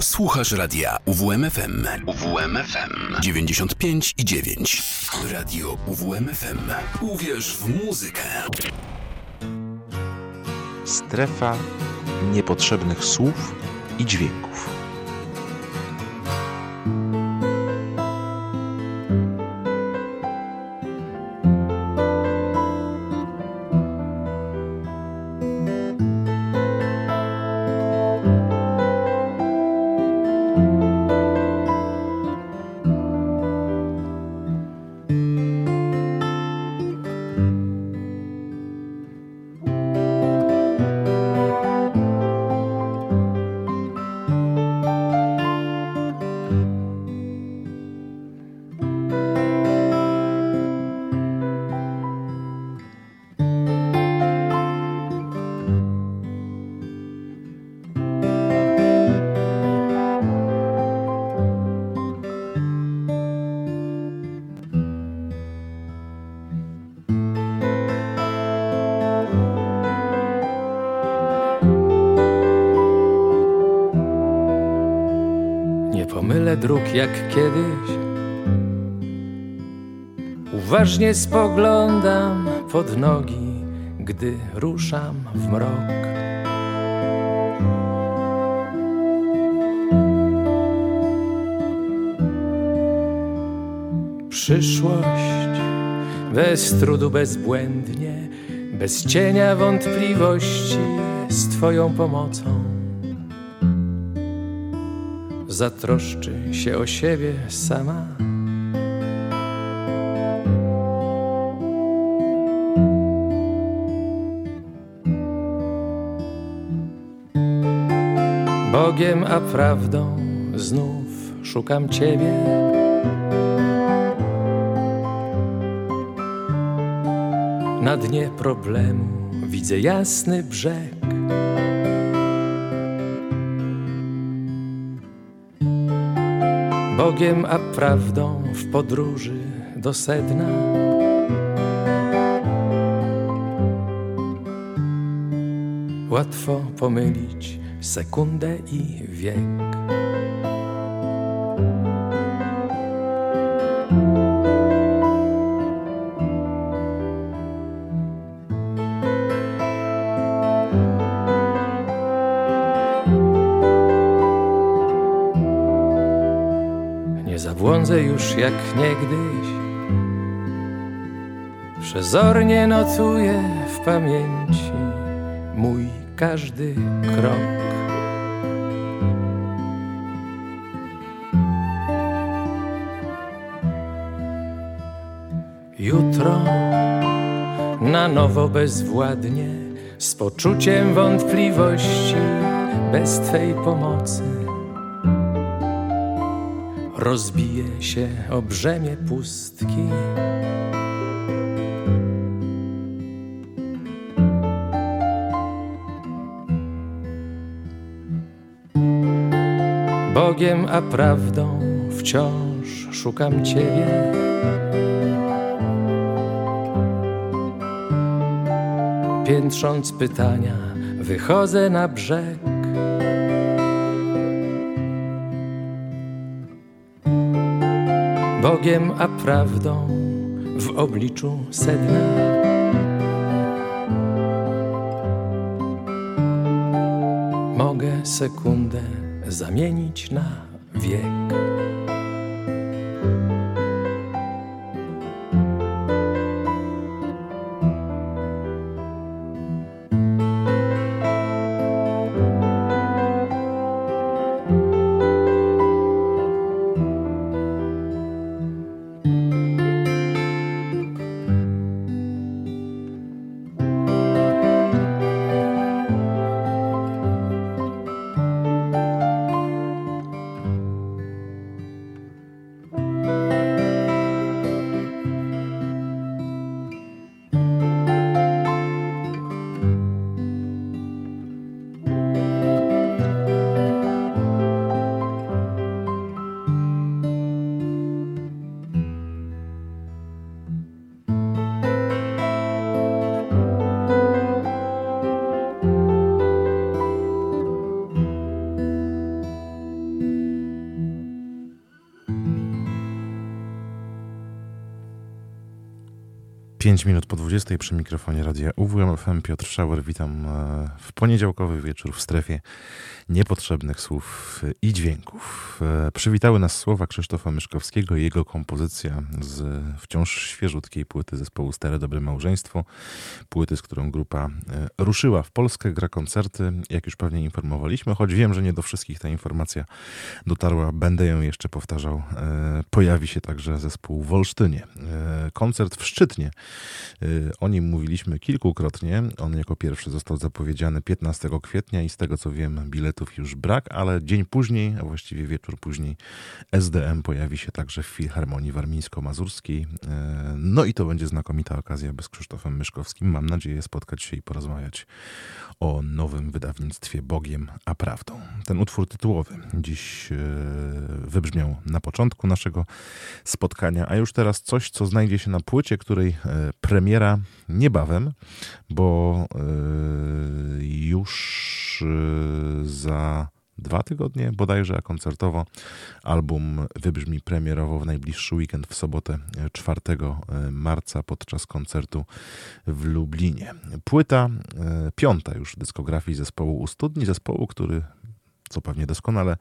Słuchasz radia UWMFM. UWMFM 95 i 9. Radio UWMFM. Uwierz w muzykę. Strefa niepotrzebnych słów i dźwięków. Jak kiedyś. Uważnie spoglądam pod nogi, gdy ruszam w mrok. Przyszłość bez trudu, bezbłędnie, bez cienia wątpliwości z Twoją pomocą zatroszczy się o siebie sama. Bogiem a prawdą znów szukam Ciebie. Na dnie problemu widzę jasny brzeg. Bogiem a prawdą w podróży do sedna. Łatwo pomylić sekundę i wiek. Już jak niegdyś. Przezornie notuję w pamięci Mój każdy krok. Jutro na nowo bezwładnie Z poczuciem wątpliwości Bez Twej pomocy rozbije się o brzemię pustki. Bogiem a prawdą wciąż szukam Ciebie. Piętrząc pytania, wychodzę na brzeg. Bogiem a prawdą w obliczu sedna. Mogę sekundę zamienić na wiek. 5 minut po 20 przy mikrofonie radia UWM FM Piotr Szauer. Witam e, w poniedziałkowy wieczór w strefie niepotrzebnych słów i dźwięków. E, przywitały nas słowa Krzysztofa Myszkowskiego i jego kompozycja z wciąż świeżutkiej płyty zespołu Stare Dobre Małżeństwo. Płyty, z którą grupa e, ruszyła w Polskę, gra koncerty, jak już pewnie informowaliśmy, choć wiem, że nie do wszystkich ta informacja dotarła, będę ją jeszcze powtarzał. Pojawi się także zespół w Olsztynie. Koncert w Szczytnie o nim mówiliśmy kilkukrotnie. On jako pierwszy został zapowiedziany 15 kwietnia i z tego co wiem, biletów już brak, ale dzień później, a właściwie wieczór później, SDM pojawi się także w Filharmonii Warmińsko-Mazurskiej. Y, no i to będzie znakomita okazja, by z Krzysztofem Myszkowskim, mam nadzieję, spotkać się i porozmawiać o nowym wydawnictwie Bogiem a Prawdą. Ten utwór tytułowy dziś y, wybrzmiał na początku naszego spotkania, a już teraz coś, co znajdzie się na płycie, której premiera niebawem, bo już y, za dwa tygodnie bodajże, a koncertowo album wybrzmi premierowo w najbliższy weekend w sobotę 4 y, marca podczas koncertu w Lublinie. Płyta piąta już dyskografii zespołu u studni, zespołu, który co pewnie doskonale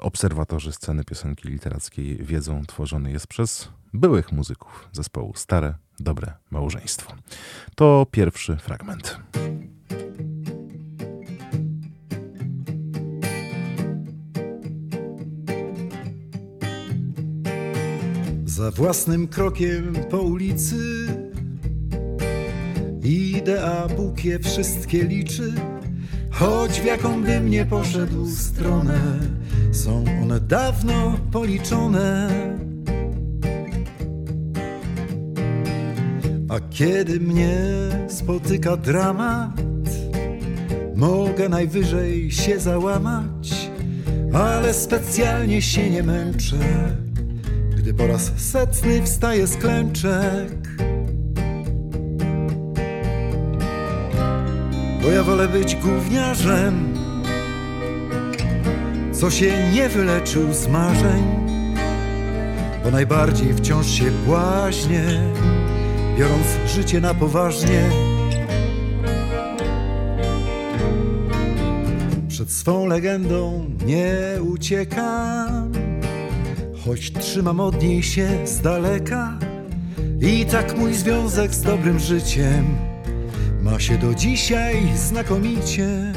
obserwatorzy sceny piosenki literackiej wiedzą, tworzony jest przez byłych muzyków zespołu Stare Dobre Małżeństwo. To pierwszy fragment. Za własnym krokiem po ulicy idea bukie wszystkie liczy, choć w jaką bym nie poszedł stronę, są one dawno policzone. A kiedy mnie spotyka dramat, mogę najwyżej się załamać, ale specjalnie się nie męczę, gdy po raz setny wstaje z klęczek. Bo ja wolę być gówniarzem, co się nie wyleczył z marzeń, bo najbardziej wciąż się błaźnie biorąc życie na poważnie. Przed swą legendą nie uciekam, choć trzymam od niej się z daleka. I tak mój związek z dobrym życiem ma się do dzisiaj znakomicie.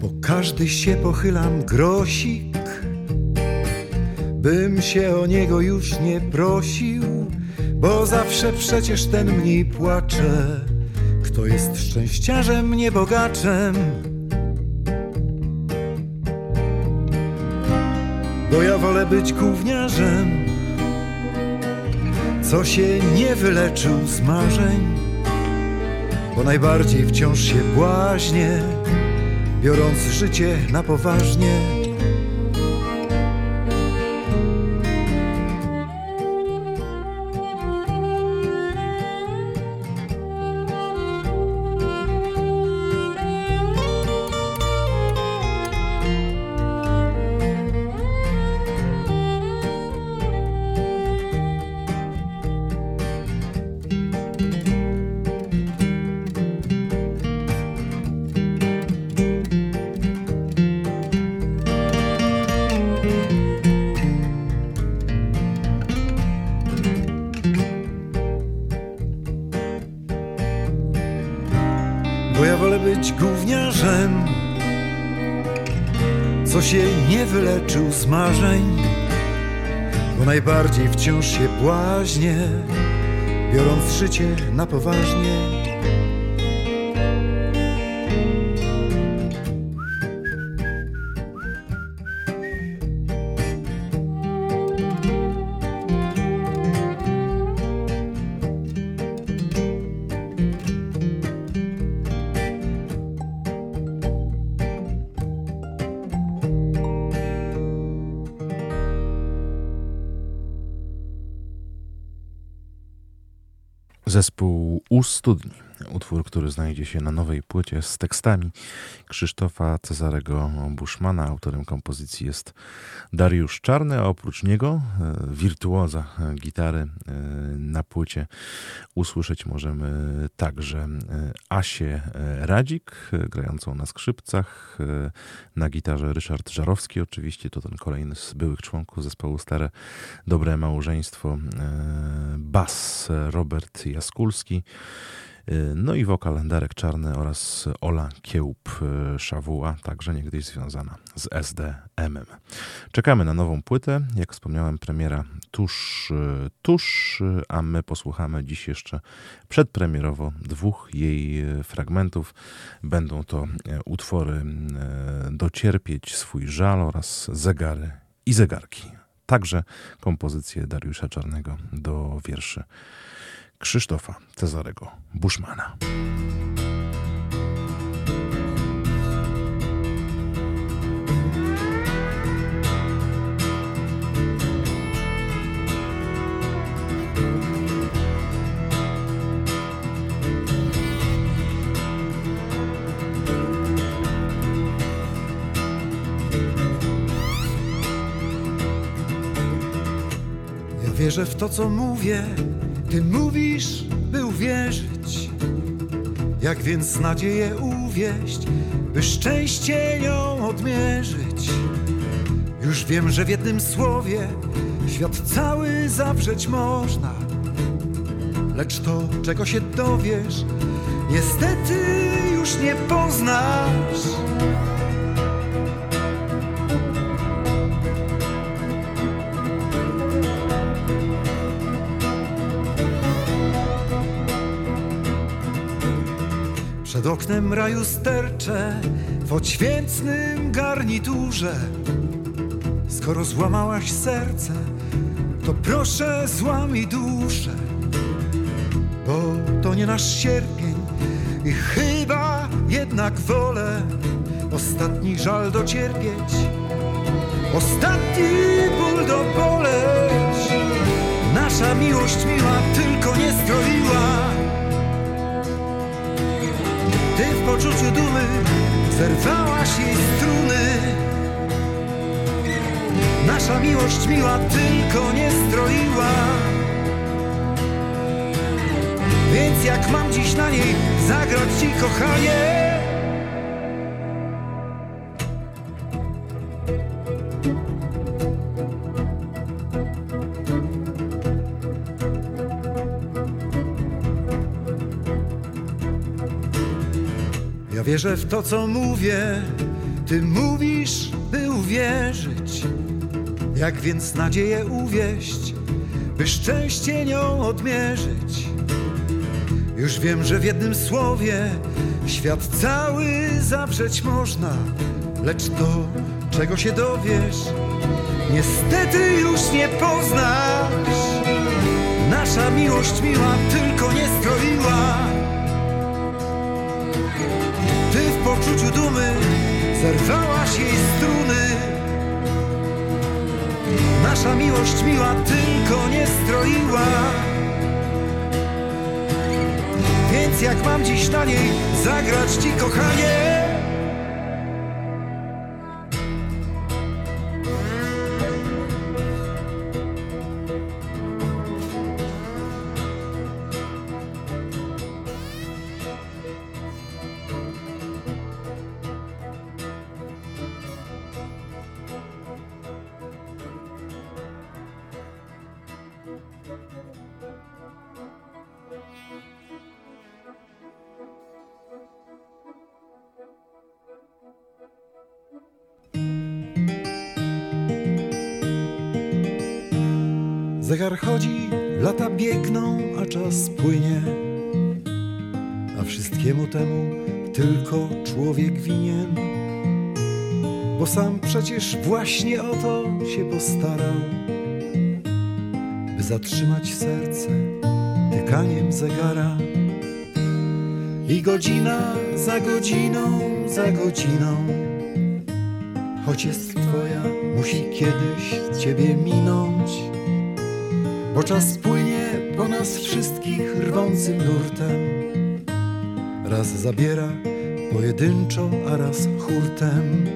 Po każdy się pochylam grosik bym się o niego już nie prosił, bo zawsze przecież ten mniej płacze. Kto jest szczęściarzem, nie bogaczem. Bo ja wolę być gówniarzem, co się nie wyleczył z marzeń, bo najbardziej wciąż się błaźnie, biorąc życie na poważnie. Wciąż się błaźnie, biorąc życie na poważnie. Zespół u studni. Utwór, który znajdzie się na nowej płycie z tekstami Krzysztofa Cezarego Buszmana. Autorem kompozycji jest Dariusz Czarny, a oprócz niego e, wirtuoza gitary e, na płycie usłyszeć możemy także e, Asię Radzik, grającą na skrzypcach, na gitarze Ryszard Żarowski, oczywiście to ten kolejny z byłych członków zespołu Stare Dobre Małżeństwo, bas Robert Jaskulski, no i wokal Darek Czarny oraz Ola Kiełb-Szawuła, także niegdyś związana z SDM-em. Czekamy na nową płytę. Jak wspomniałem, premiera tuż, y, tuż, a my posłuchamy dziś jeszcze przedpremierowo dwóch jej fragmentów. Będą to utwory Docierpieć swój żal oraz Zegary i zegarki. Także kompozycje Dariusza Czarnego do wierszy Krzysztofa Cezarego Buszmana. Wierzę w to, co mówię ty mówisz, by uwierzyć, jak więc nadzieję uwieść, by szczęście ją odmierzyć. Już wiem, że w jednym słowie świat cały zawrzeć można, lecz to, czego się dowiesz, niestety już nie poznasz. Przed oknem raju sterczę w odświętnym garniturze. Skoro złamałaś serce, to proszę złamij duszę, bo to nie nasz sierpień i chyba jednak wolę ostatni żal docierpieć, ostatni ból doboleć. Nasza miłość miła tylko nie stroiła ty w poczuciu dumy zerwałaś jej struny. Nasza miłość miła tylko nie stroiła. Więc jak mam dziś na niej zagrać ci kochanie Wierzę w to, co mówię, ty mówisz, by uwierzyć. Jak więc nadzieję uwieść, by szczęście nią odmierzyć? Już wiem, że w jednym słowie świat cały zawrzeć można, lecz to, czego się dowiesz, niestety już nie poznasz. Nasza miłość miła tylko nie stroiła poczuciu dumy zerwałaś jej struny. Nasza miłość miła tylko nie stroiła. Więc jak mam dziś na niej zagrać ci kochanie? Właśnie o to się postarał, by zatrzymać serce tykaniem zegara. I godzina za godziną, za godziną, choć jest twoja, musi kiedyś ciebie minąć bo czas płynie po nas wszystkich rwącym nurtem raz zabiera pojedynczo, a raz hurtem.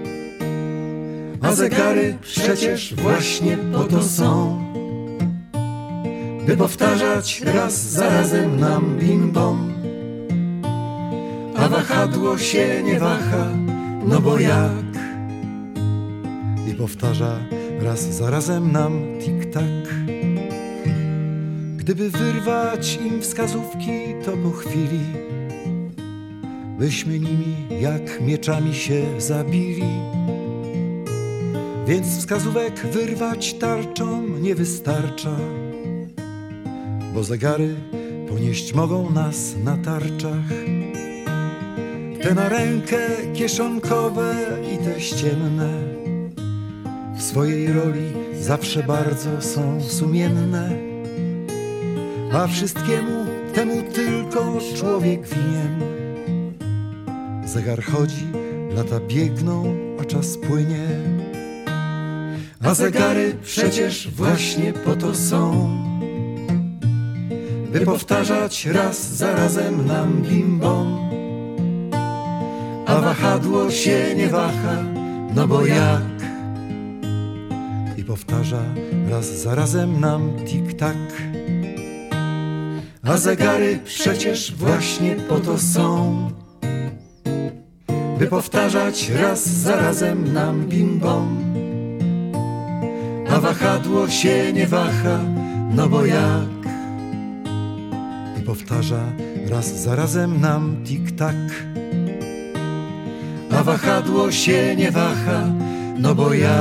A zegary przecież właśnie po to są, by powtarzać raz za razem nam bim-bom. A wahadło się nie waha, no bo jak? I powtarza raz za razem nam tik-tak. Gdyby wyrwać im wskazówki, to po chwili byśmy nimi jak mieczami się zabili. Więc wskazówek wyrwać tarczą nie wystarcza, bo zegary ponieść mogą nas na tarczach. Te na rękę kieszonkowe i te ścienne w swojej roli zawsze bardzo są sumienne, a wszystkiemu temu tylko człowiek winien. Zegar chodzi, lata biegną, a czas płynie. A zegary przecież właśnie po to są, by powtarzać raz za razem nam bim-bom. A wahadło się nie waha, no bo jak? I powtarza raz za razem nam tik-tak. A zegary przecież właśnie po to są, by powtarzać raz za razem nam bim-bom. A wahadło się nie waha, no bo jak? I powtarza raz za razem nam tik-tak. A wahadło się nie waha, no bo jak?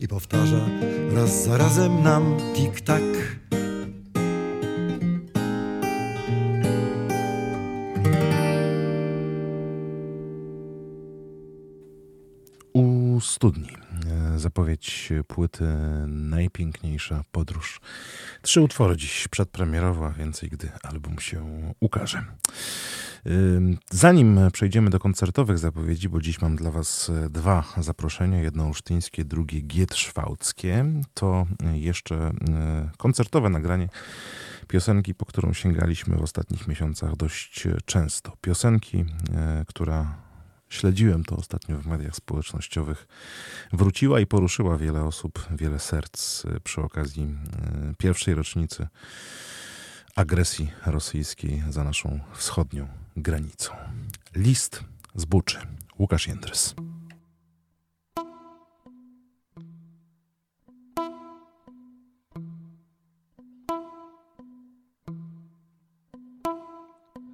I powtarza raz za razem nam tik-tak. Studni. E, Zapowiedź płyty Najpiękniejsza Podróż. Trzy utwory dziś przedpremierowo, a więcej, gdy album się ukaże. Ym, Zanim przejdziemy do koncertowych zapowiedzi, bo dziś mam dla Was e, dwa zaproszenia, jedno olsztyńskie, drugie gietrzwałckie, to jeszcze e, koncertowe nagranie piosenki, po którą sięgaliśmy w ostatnich miesiącach dość często. Piosenki, e, która śledziłem to ostatnio w mediach społecznościowych, wróciła i poruszyła wiele osób, wiele serc e, przy okazji e, pierwszej rocznicy agresji rosyjskiej za naszą wschodnią granicą. List z Buczy. Łukasz Jędrys.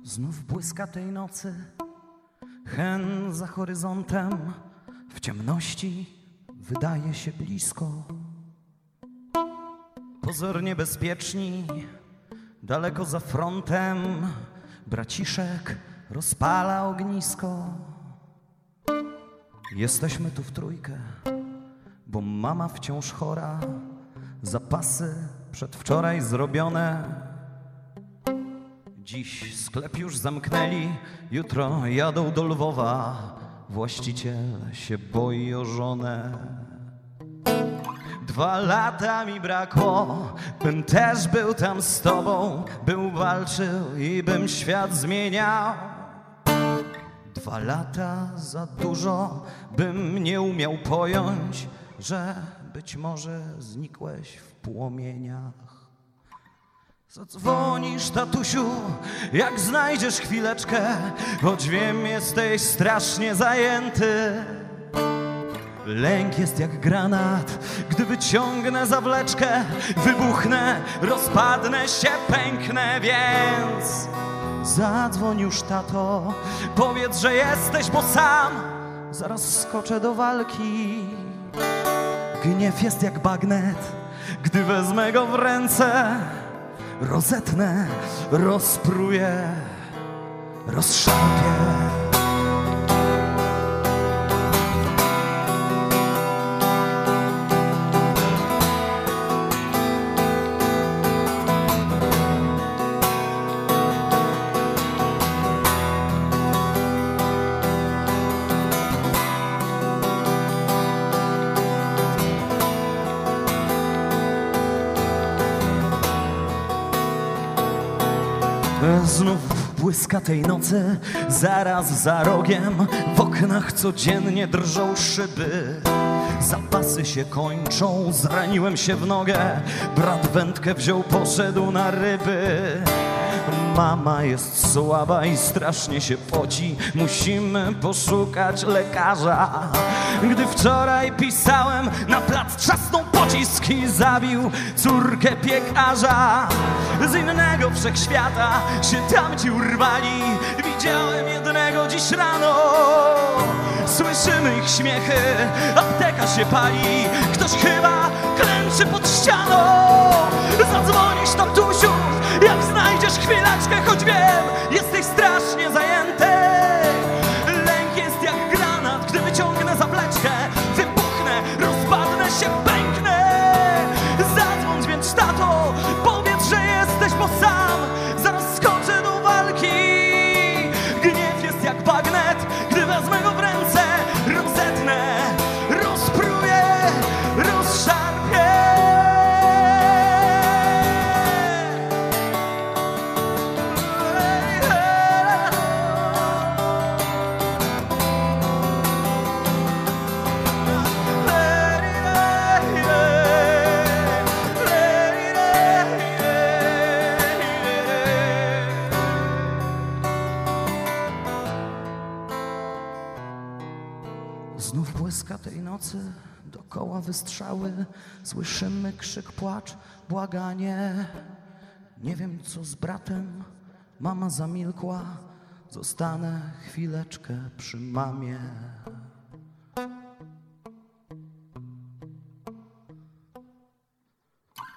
Znów błyska tej nocy, hen za horyzontem, w ciemności wydaje się blisko. Pozornie bezpieczni, daleko za frontem, braciszek rozpala ognisko. Jesteśmy tu w trójkę, bo mama wciąż chora, zapasy przedwczoraj zrobione. Dziś sklep już zamknęli, jutro jadą do Lwowa. Właściciel się boi o żonę. Dwa lata mi brakło, bym też był tam z tobą, bym walczył i bym świat zmieniał. Dwa lata za dużo, bym nie umiał pojąć, że być może znikłeś w płomieniach. Zadzwonisz, tatusiu, jak znajdziesz chwileczkę, choć wiem, jesteś strasznie zajęty. Lęk jest jak granat, gdy wyciągnę zawleczkę, wybuchnę, rozpadnę się, pęknę, więc zadzwoń już, tato, powiedz, że jesteś, bo sam zaraz skoczę do walki. Gniew jest jak bagnet, gdy wezmę go w ręce rozetnę, rozpruję, rozszarpię. Znów błyska tej nocy, zaraz za rogiem w oknach codziennie drżą szyby. Zapasy się kończą, zraniłem się w nogę, brat wędkę wziął, poszedł na ryby. Mama jest słaba i strasznie się poci, musimy poszukać lekarza. Gdy wczoraj pisałem, na plac trzasnął pocisk i zabił córkę piekarza. Z innego wszechświata się tamci urwali, widziałem jednego dziś rano. Słyszymy ich śmiechy, apteka się pali, ktoś chyba choć wiem, jesteś strasznie zajęty. Krzyk, płacz, błaganie. Nie wiem co z bratem, mama zamilkła, zostanę chwileczkę przy mamie.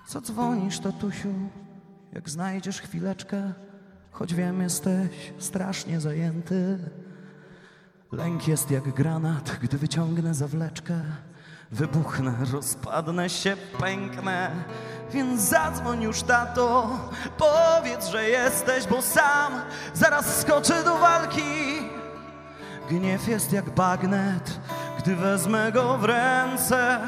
Co dzwonisz, tatusiu, jak znajdziesz chwileczkę, choć wiem, jesteś strasznie zajęty. Lęk jest jak granat, gdy wyciągnę zawleczkę. Wybuchnę, rozpadnę się, pęknę. Więc zadzwoń już, tato, powiedz, że jesteś, bo sam zaraz skoczę do walki. Gniew jest jak bagnet, gdy wezmę go w ręce.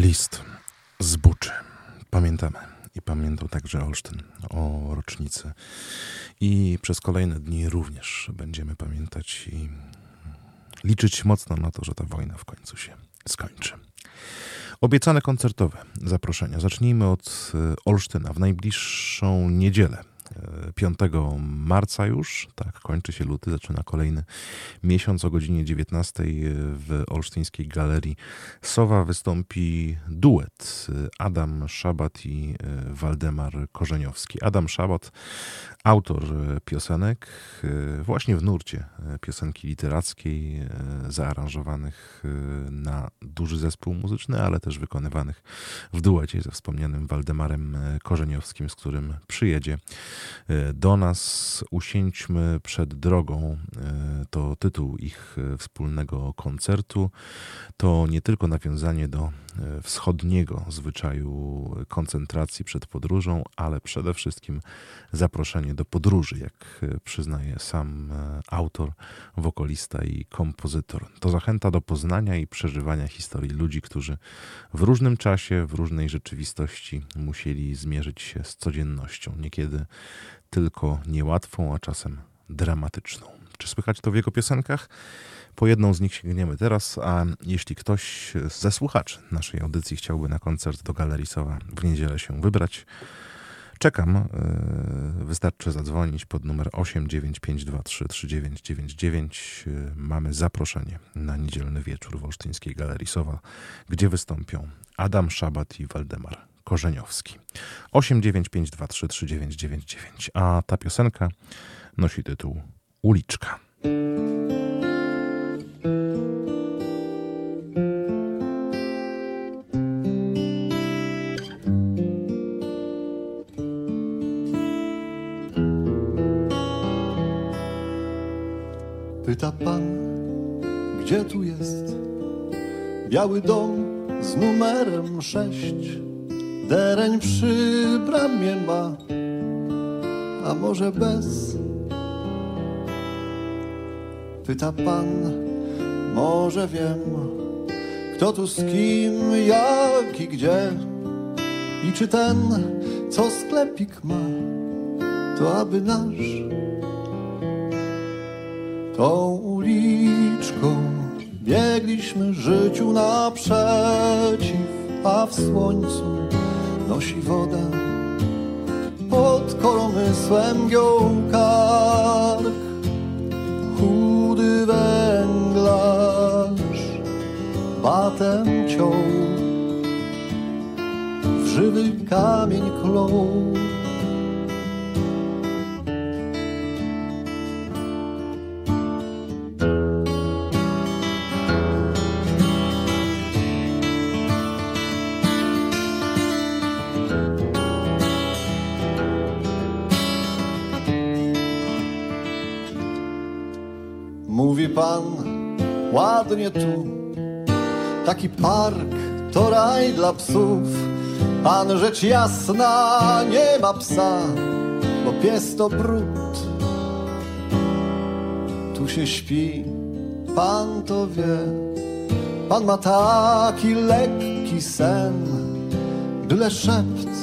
List z Buczy. Pamiętamy. I pamiętał także Olsztyn o rocznicy. I przez kolejne dni również będziemy pamiętać i liczyć mocno na to, że ta wojna w końcu się skończy. Obiecane koncertowe zaproszenia. Zacznijmy od e, Olsztyna. W najbliższą niedzielę, 5 marca już, tak, kończy się luty, zaczyna kolejny miesiąc o godzinie 19 w Olsztyńskiej Galerii Sowa wystąpi duet Adam Szabat i e, Waldemar Korzeniowski. Adam Szabat, autor piosenek, e, właśnie w nurcie e, piosenki literackiej, zaaranżowanych na duży zespół muzyczny, ale też wykonywanych w duecie ze wspomnianym Waldemarem Korzeniowskim, z którym przyjedzie do nas. Usięćmy przed drogą e, to tytuł ich e, wspólnego koncertu. To nie tylko nawiązanie do e, wschodniego zwyczaju koncentracji przed podróżą, ale przede wszystkim zaproszenie do podróży, jak e, przyznaje sam e, autor, wokalista i kompozytor. To zachęta do poznania i przeżywania historii ludzi, którzy w różnym czasie, w różnej rzeczywistości musieli zmierzyć się z codziennością. Niekiedy tylko niełatwą, a czasem dramatyczną. Czy słychać to w jego piosenkach? Po jedną z nich sięgniemy teraz, a jeśli ktoś ze słuchaczy naszej audycji chciałby na koncert do Galerii Sowa w niedzielę się wybrać, czekam. Yy, Wystarczy zadzwonić pod numer 895233999. Yy, Mamy zaproszenie na niedzielny wieczór w Olsztyńskiej Galerii Sowa, gdzie wystąpią Adam Szabat i Waldemar Korzeniowski. 895233999. A ta piosenka nosi tytuł Uliczka. pan, gdzie tu jest biały dom z numerem sześć. Dereń przy bramie ma, a może bez? Pyta pan, może wiem, kto tu z kim, jak i gdzie. I czy ten, co sklepik ma, to aby nasz tą uliczką biegliśmy życiu naprzeciw, a w słońcu nosi woda pod koromysłem giął kark. Chudy węglarz batem ciął w żywy kamień klął. Mówi pan, ładnie tu, taki park to raj dla psów. Pan rzecz jasna nie ma psa, bo pies to brud. Tu się śpi, pan to wie. Pan ma taki lekki sen, byle szept,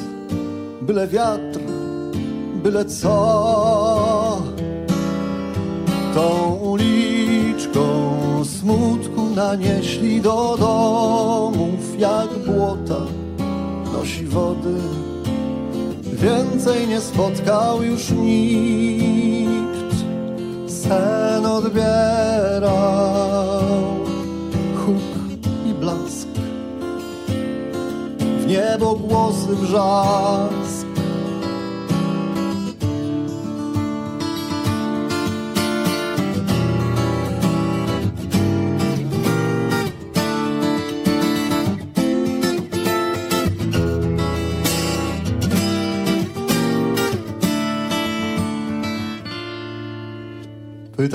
byle wiatr, byle co. Tą uliczką smutku nanieśli do domów jak błota nosi wody. Więcej nie spotkał już nikt. Sen odbierał huk i blask. W niebo głosy wrzask.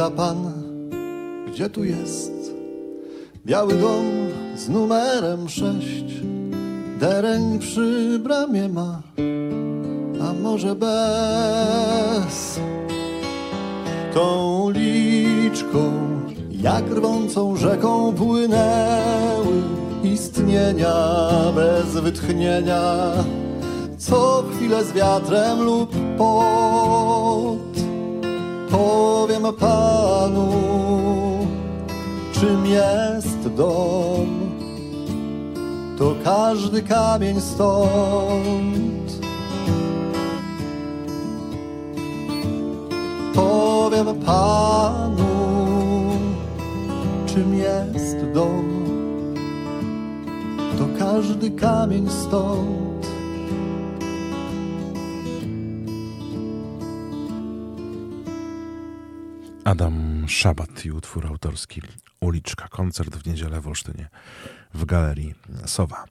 Pyta pan, gdzie tu jest biały dom z numerem sześć. Dereń przy bramie ma, a może bez. Tą uliczką, jak rwącą rzeką płynęły istnienia bez wytchnienia, co chwilę z wiatrem lub pod powiem panu, czym jest dom. To każdy kamień stąd. Powiem panu, czym jest dom. To każdy kamień stąd. Adam Szabat i utwór autorski Uliczka. Koncert w niedzielę w Olsztynie w Galerii Sowa.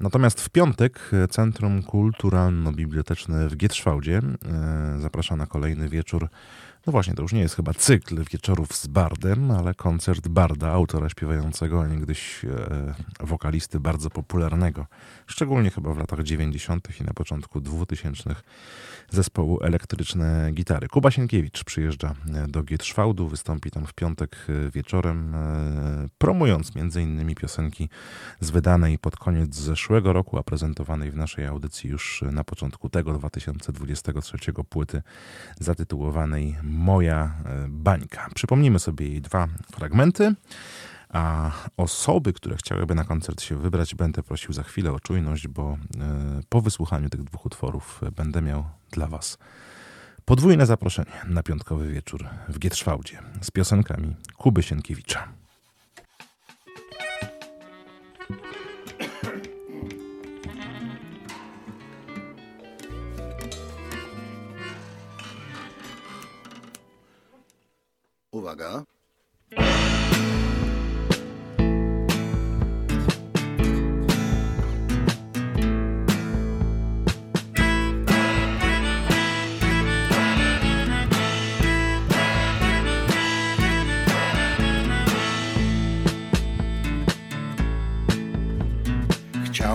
Natomiast w piątek Centrum Kulturalno-Biblioteczne w Gietrzwałdzie e, zaprasza na kolejny wieczór no właśnie, to już nie jest chyba cykl wieczorów z Bardem, ale koncert Barda, autora śpiewającego, a niegdyś e, wokalisty bardzo popularnego, szczególnie chyba w latach 90. i na początku 2000 zespołu Elektryczne Gitary. Kuba Sienkiewicz przyjeżdża do Gietrzwałdu, wystąpi tam w piątek wieczorem, e, promując innymi piosenki z wydanej pod koniec zeszłego roku, a prezentowanej w naszej audycji już na początku tego 2023 płyty zatytułowanej Moja bańka. Przypomnijmy sobie jej dwa fragmenty. A osoby, które chciałyby na koncert się wybrać, będę prosił za chwilę o czujność, bo po wysłuchaniu tych dwóch utworów będę miał dla Was podwójne zaproszenie na piątkowy wieczór w Gietrzwałdzie z piosenkami Kuby Sienkiewicza. Uwaga.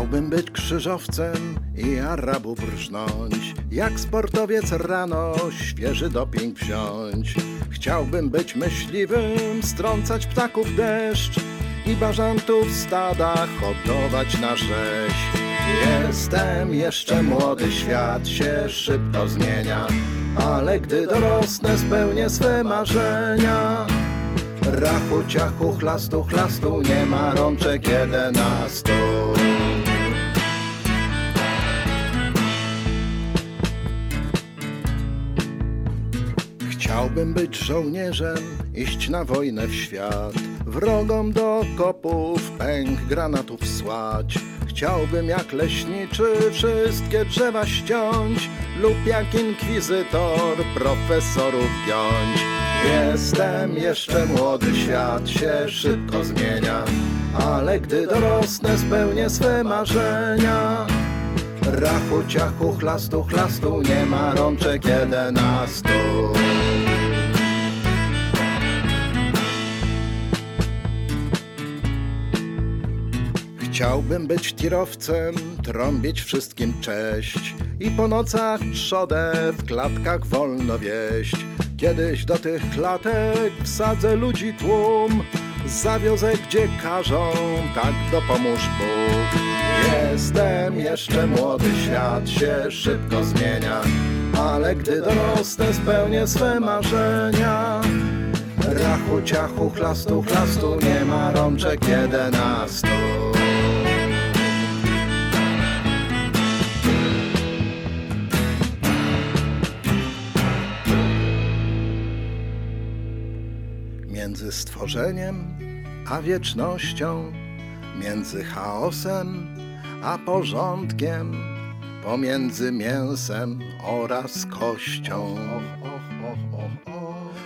Chciałbym być krzyżowcem i Arabu brznąć, jak sportowiec rano świeży doping wziąć. Chciałbym być myśliwym, strącać ptaków deszcz i bażantów w stadach hodować na rzeź. Jestem jeszcze młody, świat się szybko zmienia, ale gdy dorosnę spełnię swe marzenia. Rachu, ciachu, chlastu, chlastu, nie ma rączek jedenastu. Chciałbym być żołnierzem, iść na wojnę w świat, wrogom do kopów pęk granatów słać. Chciałbym jak leśniczy wszystkie drzewa ściąć lub jak inkwizytor profesorów giąć. Jestem jeszcze młody, świat się szybko zmienia, ale gdy dorosnę spełnię swe marzenia. Rachu, ciachu, chlastu, chlastu, nie ma rączek jedenastu. Chciałbym być tirowcem, trąbić wszystkim cześć i po nocach trzodę w klatkach wolno wieść. Kiedyś do tych klatek wsadzę ludzi tłum, zawiozę gdzie każą, tak dopomóż Bóg. Jestem jeszcze młody, świat się szybko zmienia, ale gdy dorosnę spełnię swe marzenia. Rachu, ciachu, chlastu, chlastu, nie ma rączek jedenastu. Między stworzeniem a wiecznością, między chaosem a porządkiem, pomiędzy mięsem oraz kością,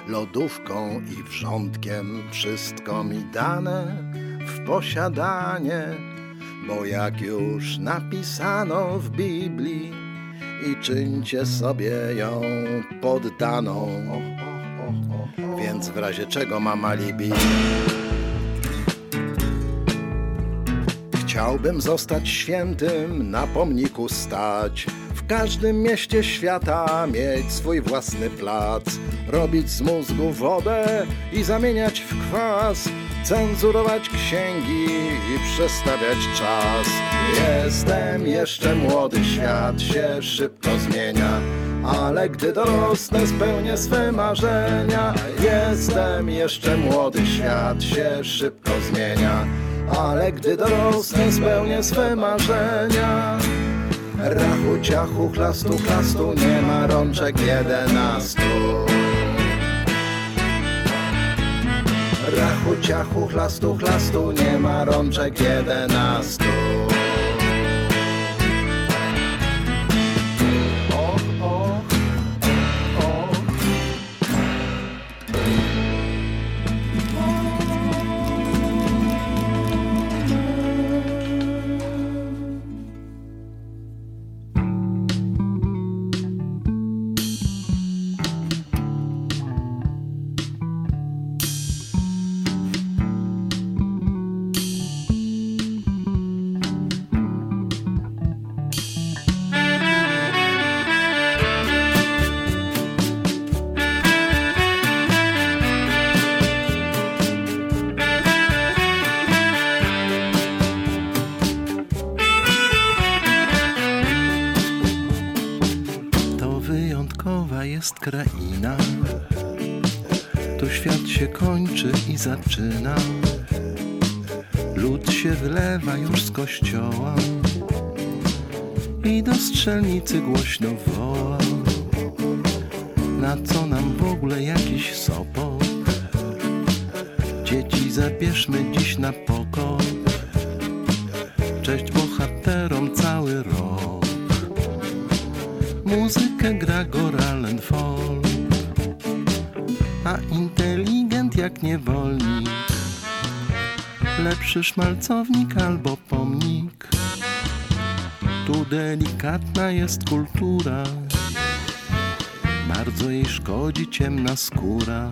lodówką i wrzątkiem, wszystko mi dane w posiadanie, bo jak już napisano w Biblii i czyńcie sobie ją poddaną, więc w razie czego mam alibi. Chciałbym zostać świętym, na pomniku stać, w każdym mieście świata mieć swój własny plac, robić z mózgu wodę i zamieniać w kwas, cenzurować księgi i przestawiać czas. Jestem jeszcze młody, świat się szybko zmienia, ale gdy dorosnę spełnię swe marzenia. Jestem jeszcze młody, świat się szybko zmienia ale gdy dorosnę spełnię swe marzenia. Rachu, ciachu, chlastu, chlastu, nie ma rączek jedenastu. Rachu, ciachu, chlastu, chlastu, nie ma rączek jedenastu. Kończy i zaczyna. Lud się wylewa już z kościoła i do strzelnicy głośno woła. Lepszy szmalcownik albo pomnik. Tu delikatna jest kultura Bardzo jej szkodzi ciemna skóra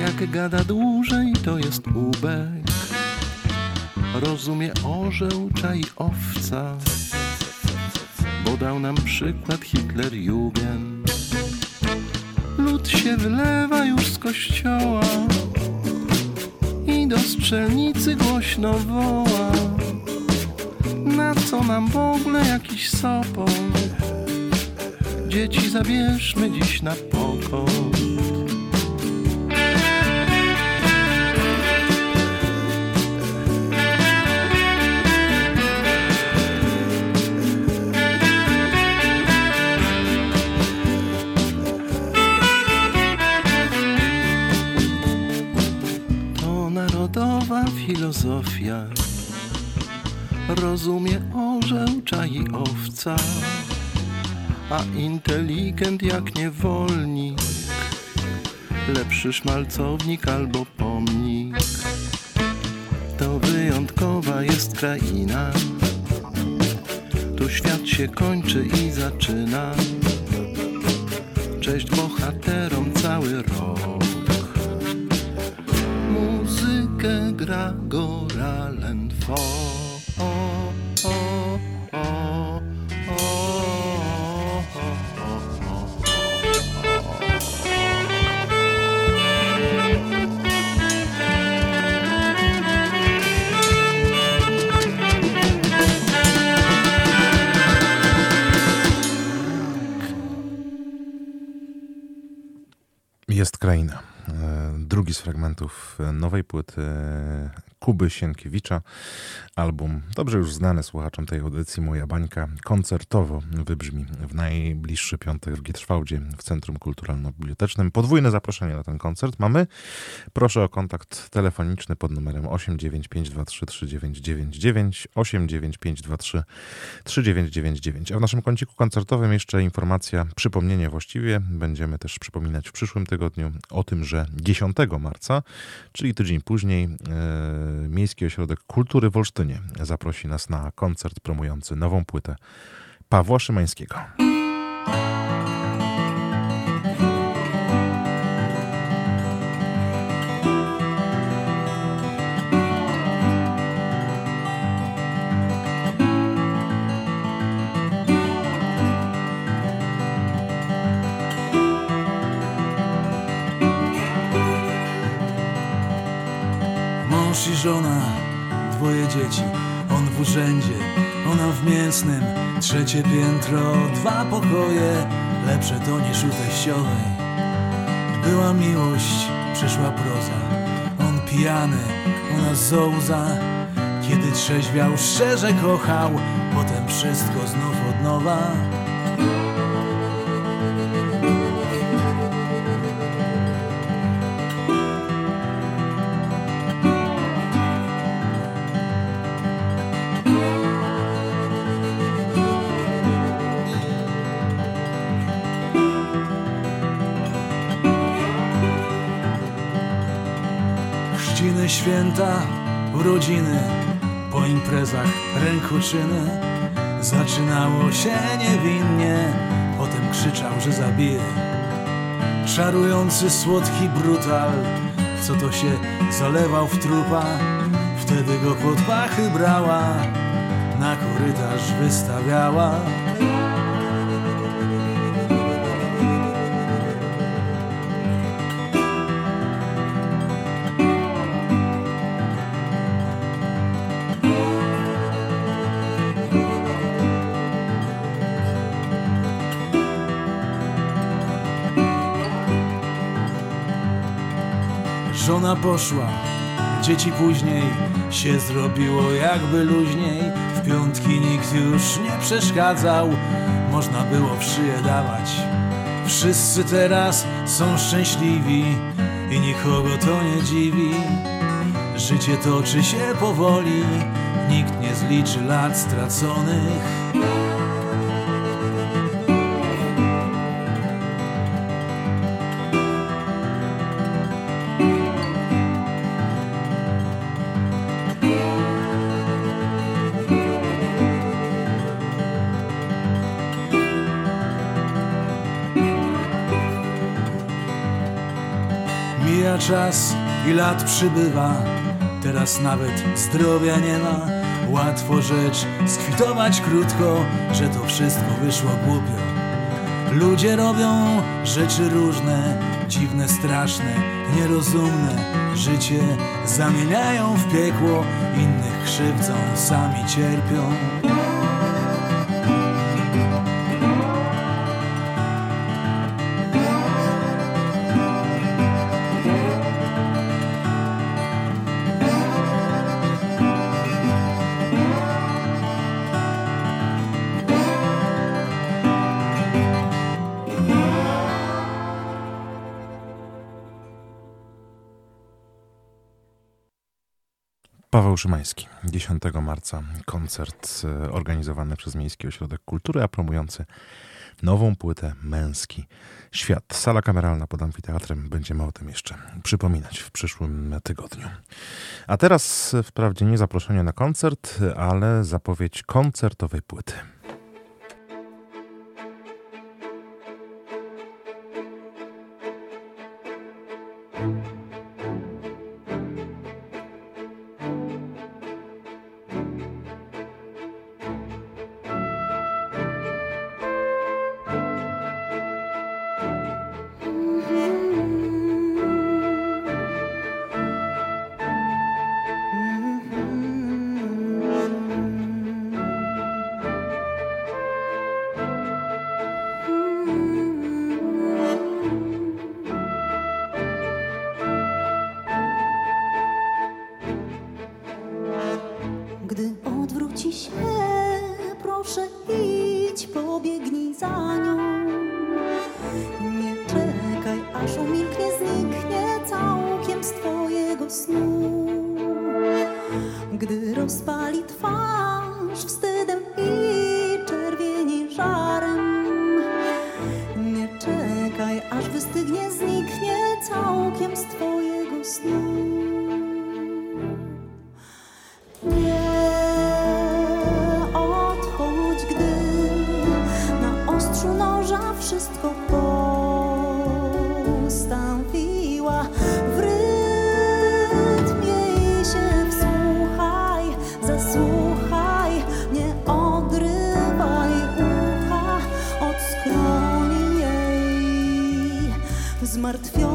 Jak gada dłużej to jest ubek. Rozumie orzeł, czai owca. Bo dał nam przykład Hitler-Jugend Lud się wylewa już z kościoła. I do strzelnicy głośno woła. Na co nam w ogóle jakiś sopot Dzieci zabierzmy dziś na pokój filozofia. Rozumie orzeł, czai owca. A inteligent jak niewolnik. Lepszy szmalcownik albo pomnik. To wyjątkowa jest kraina. Tu świat się kończy i zaczyna. Cześć bohaterom cały rok O. Jest kraina. Drugi z fragmentów e, nowej płyty Kuby Sienkiewicza. Album dobrze już znany słuchaczom tej audycji Moja Bańka koncertowo wybrzmi w najbliższy piątek w Gietrzwałdzie w Centrum Kulturalno-Bibliotecznym. Podwójne zaproszenie na ten koncert mamy. Proszę o kontakt telefoniczny pod numerem 895233999 895233999. A w naszym kąciku koncertowym jeszcze informacja, przypomnienie właściwie. Będziemy też przypominać w przyszłym tygodniu o tym, że 10 marca, czyli tydzień później, e, Miejski Ośrodek Kultury w Olsztynie zaprosi nas na koncert promujący nową płytę Pawła Szymańskiego. Mąż i żona, dwoje dzieci, on w urzędzie, ona w mięsnym, trzecie piętro, dwa pokoje, lepsze to niż u teściowej. Była miłość, przyszła proza, on pijany, ona zołza, kiedy trzeźwiał, szczerze kochał, potem wszystko znów od nowa. Święta, urodziny, po imprezach rękoczyny. Zaczynało się niewinnie, potem krzyczał, że zabije. Czarujący, słodki brutal, co to się zalewał w trupa. Wtedy go pod pachy brała, na korytarz wystawiała. Żona poszła, dzieci później się zrobiło jakby luźniej. W piątki nikt już nie przeszkadzał, można było w szyję dawać. Wszyscy teraz są szczęśliwi i nikogo to nie dziwi. Życie toczy się powoli, nikt nie zliczy lat straconych. Czas i lat przybywa, teraz nawet zdrowia nie ma. Łatwo rzecz skwitować krótko, że to wszystko wyszło głupio. Ludzie robią rzeczy różne, dziwne, straszne, nierozumne. Życie zamieniają w piekło, innych krzywdzą, sami cierpią. Paweł Szymański. 10 marca koncert e, organizowany przez Miejski Ośrodek Kultury, a promujący nową płytę Męski Świat. Sala kameralna pod amfiteatrem. Będziemy o tym jeszcze przypominać w przyszłym tygodniu. A teraz wprawdzie nie zaproszenie na koncert, ale zapowiedź koncertowej płyty. Zmartwionych.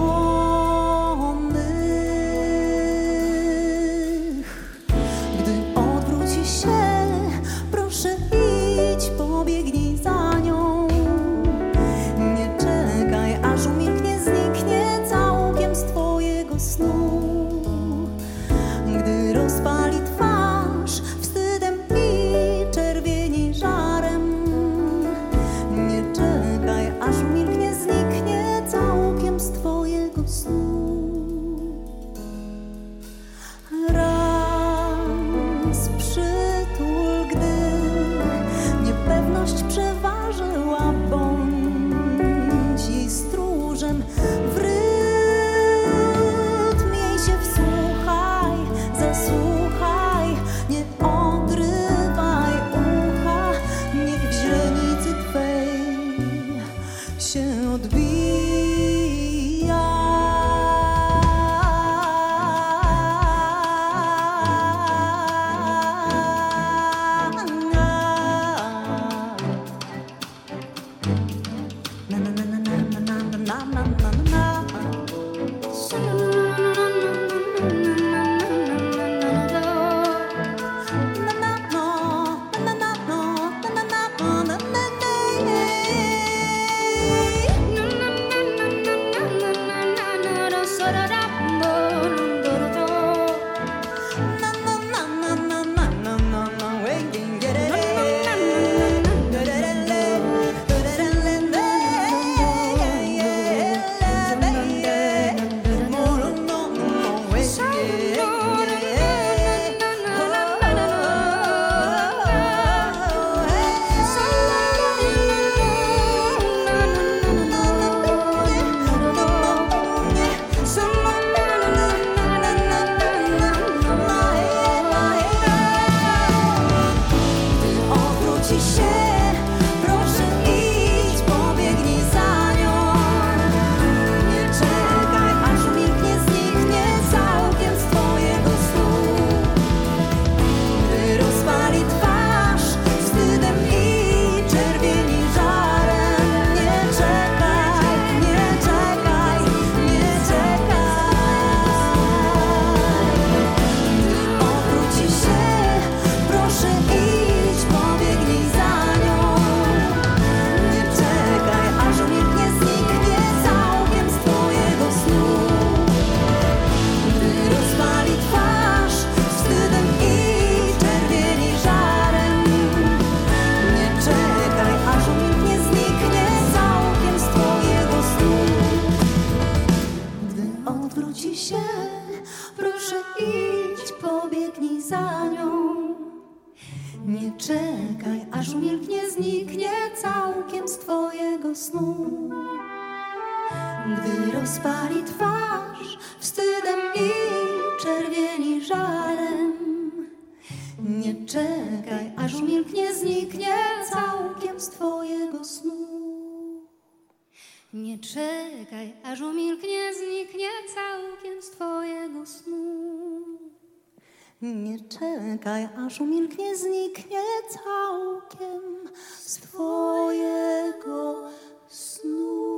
Nie czekaj, aż umilknie, zniknie całkiem z twojego snu.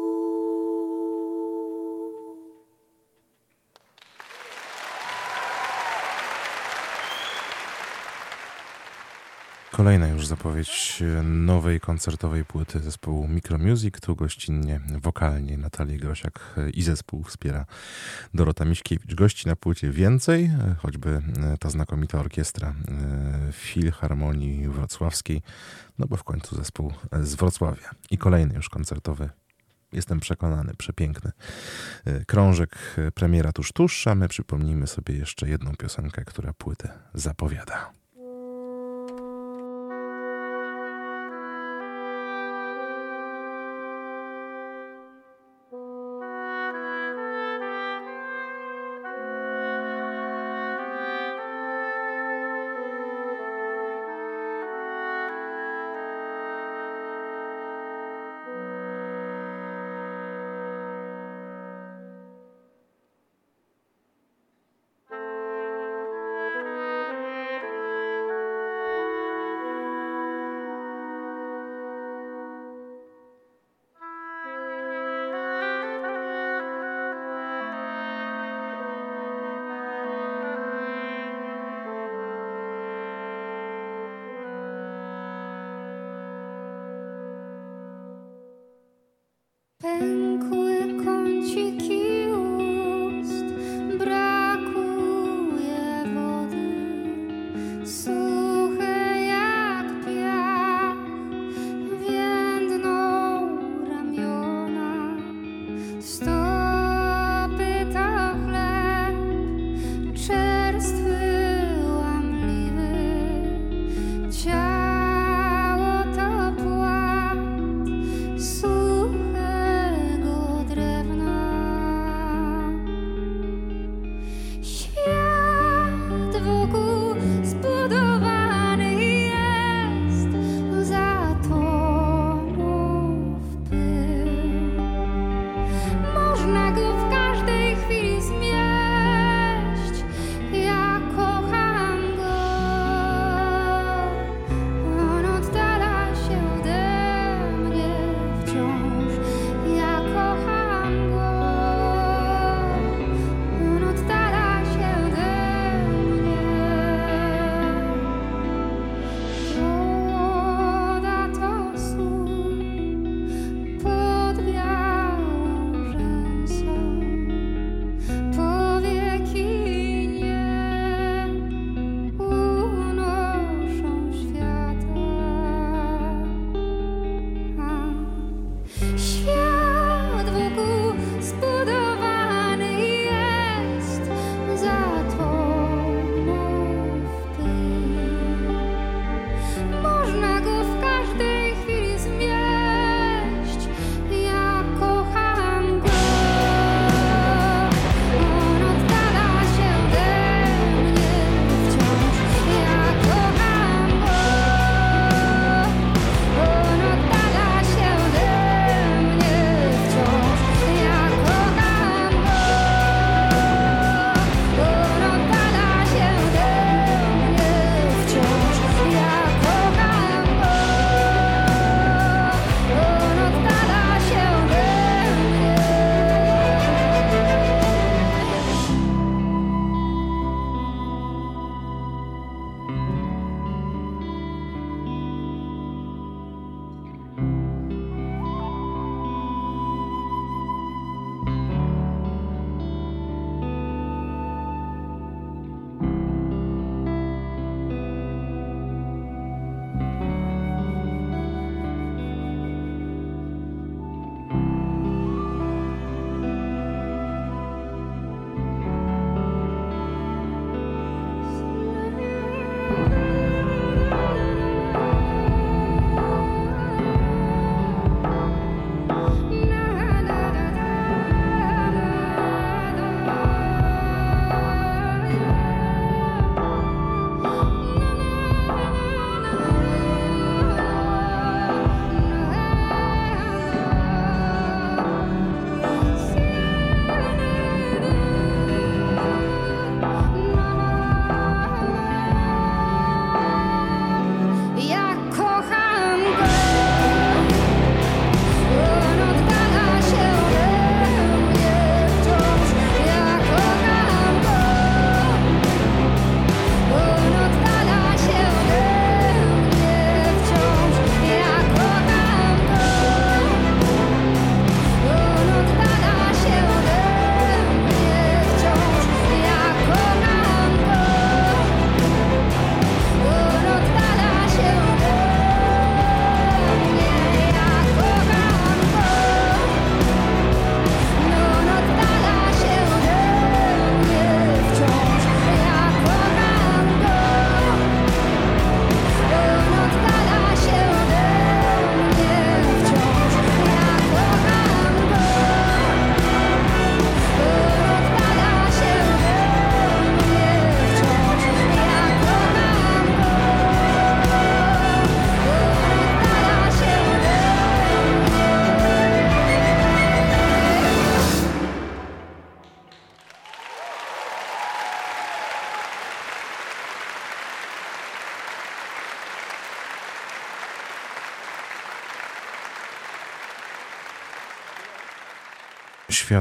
Kolejna już zapowiedź nowej koncertowej płyty zespołu Micromusic. Tu gościnnie, wokalnie Natalia Grosiak i zespół wspiera Dorota Miśkiewicz. Gości na płycie więcej, choćby ta znakomita orkiestra e, Filharmonii Wrocławskiej, no bo w końcu zespół z Wrocławia. I kolejny już koncertowy Jestem przekonany, przepiękny. E, krążek e, premiera tuż tuż, a my przypomnijmy sobie jeszcze jedną piosenkę, która płytę zapowiada.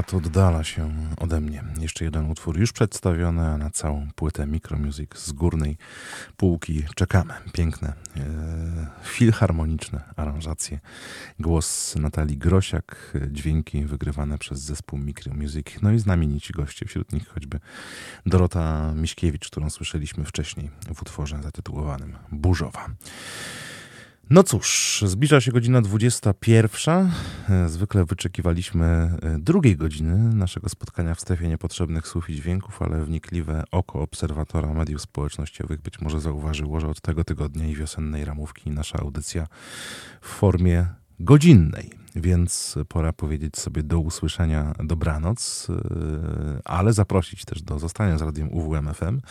Świat oddala się ode mnie. Jeszcze jeden utwór już przedstawiony, a na całą płytę Micromusic z górnej półki czekamy. Piękne, e, filharmoniczne aranżacje. Głos Natalii Grosiak, dźwięki wygrywane przez zespół Micromusic, no i znamienici goście, wśród nich choćby Dorota Miśkiewicz, którą słyszeliśmy wcześniej w utworze zatytułowanym Burzowa. No cóż, zbliża się godzina 21. E, zwykle wyczekiwaliśmy e, drugiej godziny naszego spotkania w strefie niepotrzebnych słów i dźwięków, ale wnikliwe oko obserwatora mediów społecznościowych być może zauważyło, że od tego tygodnia i wiosennej ramówki nasza audycja w formie godzinnej więc pora powiedzieć sobie do usłyszenia dobranoc, e, ale zaprosić też do zostania z radiem UWMFM,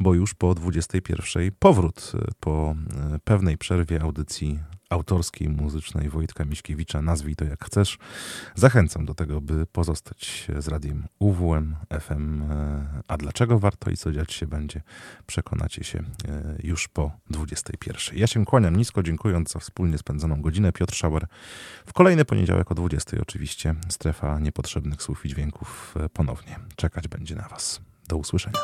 bo już po 21 powrót e, po e, pewnej przerwie audycji autorskiej, muzycznej Wojtka Miśkiewicza, nazwij to jak chcesz. Zachęcam do tego, by pozostać z radiem UWM FM. A dlaczego warto i co dziać się będzie, przekonacie się e, już po 21. Ja się kłaniam nisko, dziękując za wspólnie spędzoną godzinę. Piotr Szauer w kolejny poniedziałek o 20. Oczywiście strefa niepotrzebnych słów i dźwięków e, ponownie czekać będzie na Was. Do usłyszenia.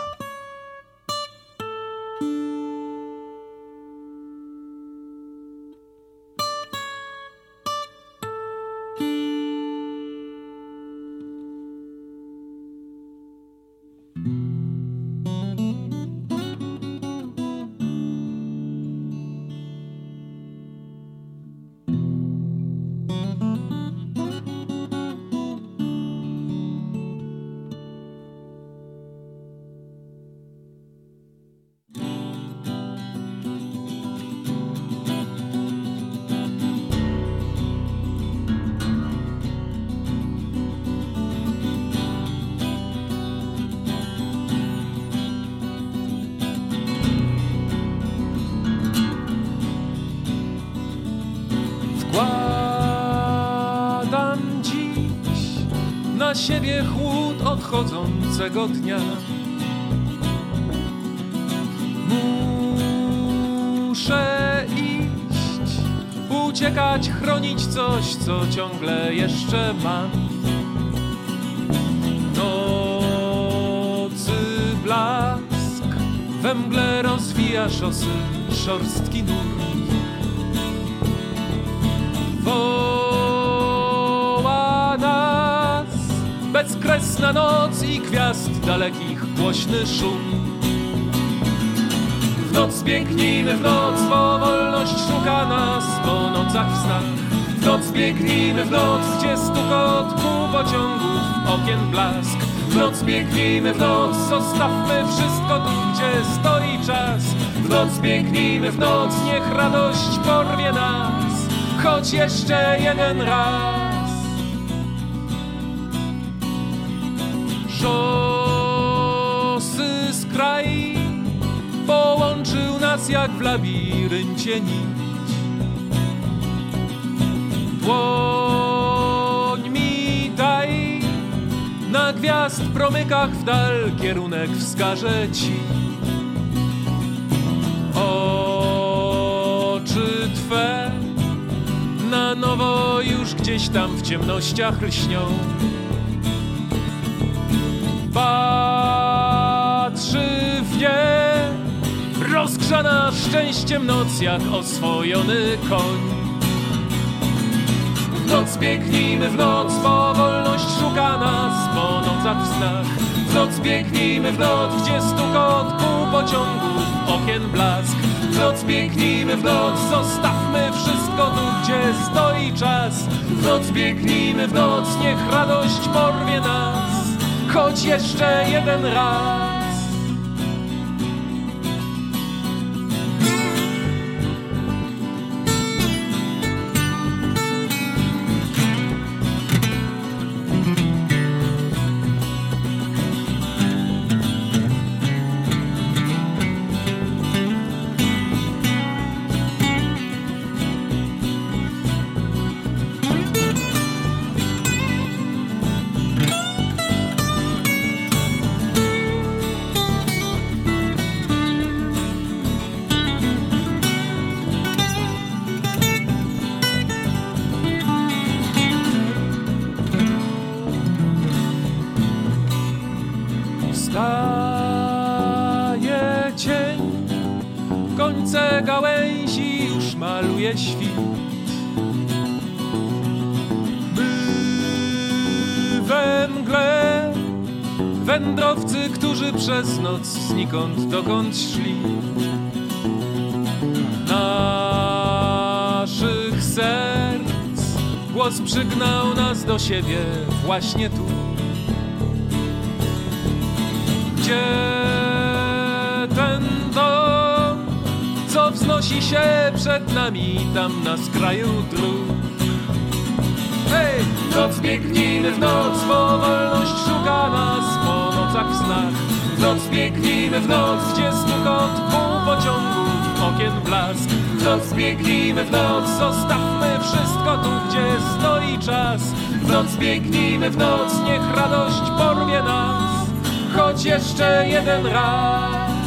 W. W noc biegnijmy, w noc, gdzie stukot kół pociągów, okien blask. W noc biegnijmy, w noc, zostawmy wszystko tu, gdzie stoi czas. W noc biegnijmy, w noc, niech radość porwie nas, choć jeszcze jeden raz. szosy z połączył nas jak w labiryncie nić. Dłoń mi daj, na gwiazd promykach w dal kierunek wskaże ci. Oczy Twe na nowo już gdzieś tam w ciemnościach lśnią. Patrzy w nie Rozgrzana szczęściem noc jak oswojony koń W noc biegnijmy, w noc, bo wolność szuka nas. Po nocach w snach W noc biegnijmy, w noc, gdzie stukot pół Okien blask. W noc biegnijmy, w noc, zostawmy wszystko tu, gdzie stoi czas. W noc biegnijmy, w noc, niech radość porwie nas. Choć jeszcze jeden raz. Przez noc znikąd dokąd szli. Naszych serc głos przygnał nas do siebie właśnie tu. Gdzie ten dom, co wznosi się przed nami tam na skraju dróg? Hej! Noc biegnijmy w noc, bo wolność szuka nas po nocach w snach. W noc biegnijmy w noc, gdzie stukot pół pociągów, okien blask. W noc biegnijmy w noc, zostawmy wszystko tu, gdzie stoi czas. W noc biegnijmy w noc, niech radość porwie nas, choć jeszcze jeden raz.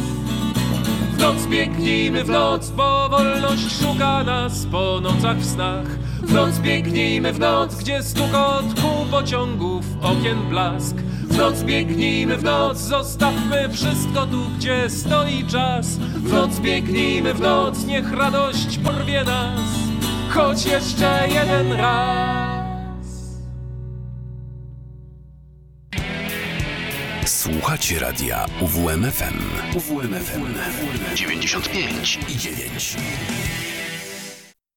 W noc biegnijmy w noc, bo wolność szuka nas po nocach w snach. W noc biegnijmy w noc, gdzie stukot kół pociągów, okien blask. W noc biegnijmy w noc, zostawmy wszystko tu, gdzie stoi czas. W noc biegnijmy w noc, niech radość porwie nas, choć jeszcze jeden raz. Słuchacie radia UWMFM. UWMFM 95 i 9.